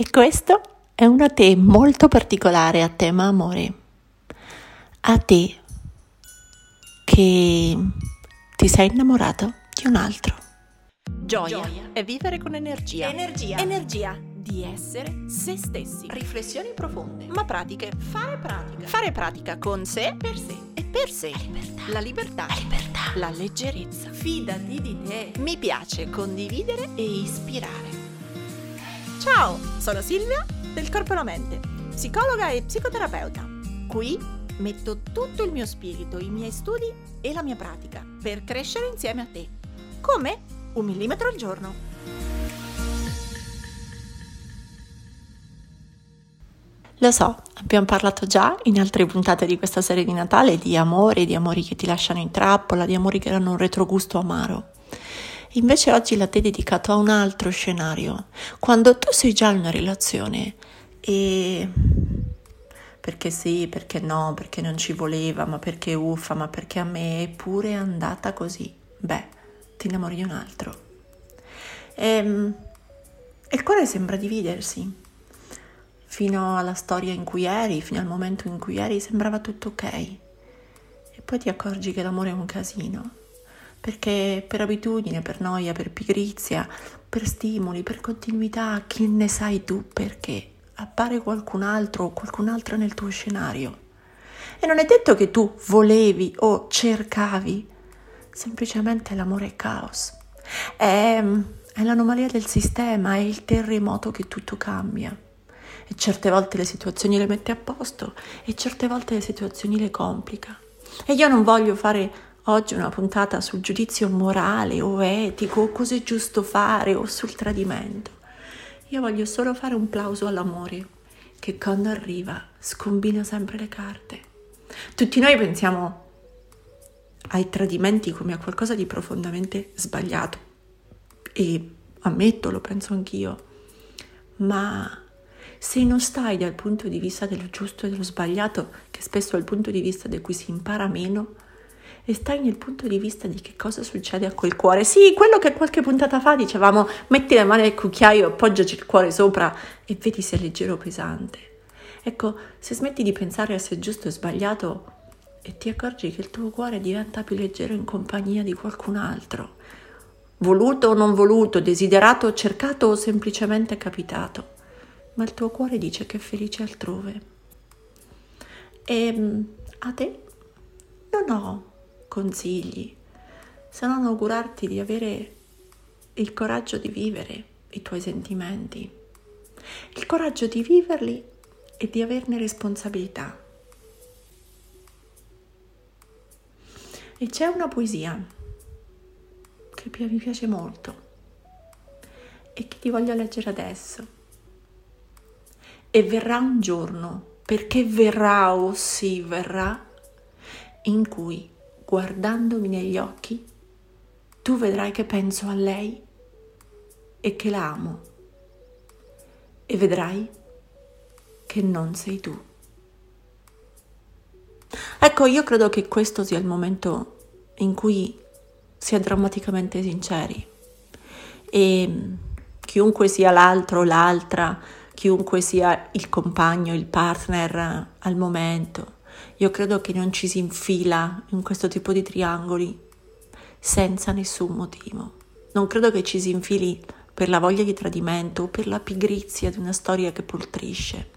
E questo è una te molto particolare a tema amore. A te che ti sei innamorato di un altro. Gioia, Gioia è vivere con energia. Energia. Energia di essere se stessi. Riflessioni profonde, ma pratiche. Fare pratica. Fare pratica con sé, per sé e per sé. La libertà. La libertà. La leggerezza. Fidati di te. Mi piace condividere e ispirare. Ciao, sono Silvia del Corpo e la Mente, psicologa e psicoterapeuta. Qui metto tutto il mio spirito, i miei studi e la mia pratica per crescere insieme a te. Come? Un millimetro al giorno. Lo so, abbiamo parlato già in altre puntate di questa serie di Natale di amore, di amori che ti lasciano in trappola, di amori che hanno un retrogusto amaro. Invece oggi la te dedicato a un altro scenario, quando tu sei già in una relazione e perché sì, perché no, perché non ci voleva, ma perché uffa, ma perché a me è pure andata così. Beh, ti innamori di un altro. E, ehm, il cuore sembra dividersi fino alla storia in cui eri, fino al momento in cui eri, sembrava tutto ok. E poi ti accorgi che l'amore è un casino, perché per abitudine, per noia, per pigrizia, per stimoli, per continuità, chi ne sai tu perché appare qualcun altro o qualcun'altra nel tuo scenario. E non è detto che tu volevi o cercavi, semplicemente l'amore è caos. È, è l'anomalia del sistema, è il terremoto che tutto cambia e certe volte le situazioni le mette a posto e certe volte le situazioni le complica. E io non voglio fare oggi una puntata sul giudizio morale o etico o cosa è giusto fare o sul tradimento. Io voglio solo fare un plauso all'amore che quando arriva scombina sempre le carte. Tutti noi pensiamo ai tradimenti come a qualcosa di profondamente sbagliato e ammetto, lo penso anch'io, ma se non stai dal punto di vista dello giusto e dello sbagliato, che spesso è il punto di vista da cui si impara meno, e stai nel punto di vista di che cosa succede a quel cuore. Sì, quello che qualche puntata fa dicevamo, metti le mani nel cucchiaio, appoggiaci il cuore sopra e vedi se è leggero o pesante. Ecco, se smetti di pensare a se è giusto e sbagliato e ti accorgi che il tuo cuore diventa più leggero in compagnia di qualcun altro, voluto o non voluto, desiderato o cercato o semplicemente capitato ma il tuo cuore dice che è felice altrove. E mm, a te non ho consigli, se non augurarti di avere il coraggio di vivere i tuoi sentimenti, il coraggio di viverli e di averne responsabilità. E c'è una poesia che mi piace molto e che ti voglio leggere adesso e verrà un giorno, perché verrà, o oh sì, verrà, in cui, guardandomi negli occhi, tu vedrai che penso a lei e che la amo. E vedrai che non sei tu. Ecco, io credo che questo sia il momento in cui si è drammaticamente sinceri e chiunque sia l'altro o l'altra, chiunque sia il compagno, il partner al momento. Io credo che non ci si infila in questo tipo di triangoli senza nessun motivo. Non credo che ci si infili per la voglia di tradimento o per la pigrizia di una storia che poltrisce.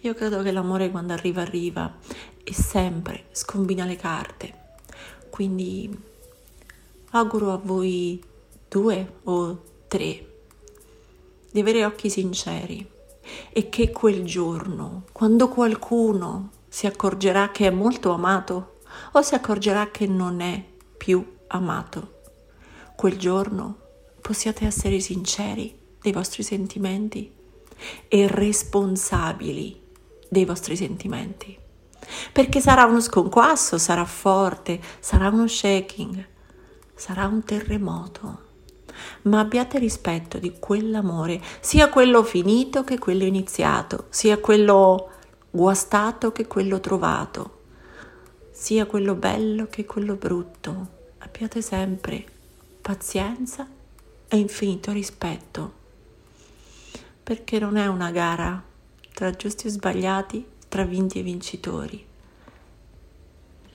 Io credo che l'amore quando arriva arriva e sempre scombina le carte. Quindi auguro a voi due o tre di avere occhi sinceri e che quel giorno, quando qualcuno si accorgerà che è molto amato o si accorgerà che non è più amato, quel giorno possiate essere sinceri dei vostri sentimenti e responsabili dei vostri sentimenti. Perché sarà uno sconquasso, sarà forte, sarà uno shaking, sarà un terremoto ma abbiate rispetto di quell'amore, sia quello finito che quello iniziato, sia quello guastato che quello trovato, sia quello bello che quello brutto. Abbiate sempre pazienza e infinito rispetto. perché non è una gara tra giusti e sbagliati, tra vinti e vincitori.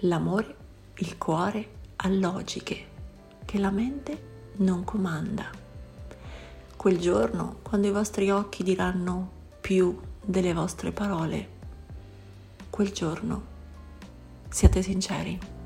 L'amore, il cuore ha logiche che la mente non comanda. Quel giorno, quando i vostri occhi diranno più delle vostre parole, quel giorno siate sinceri.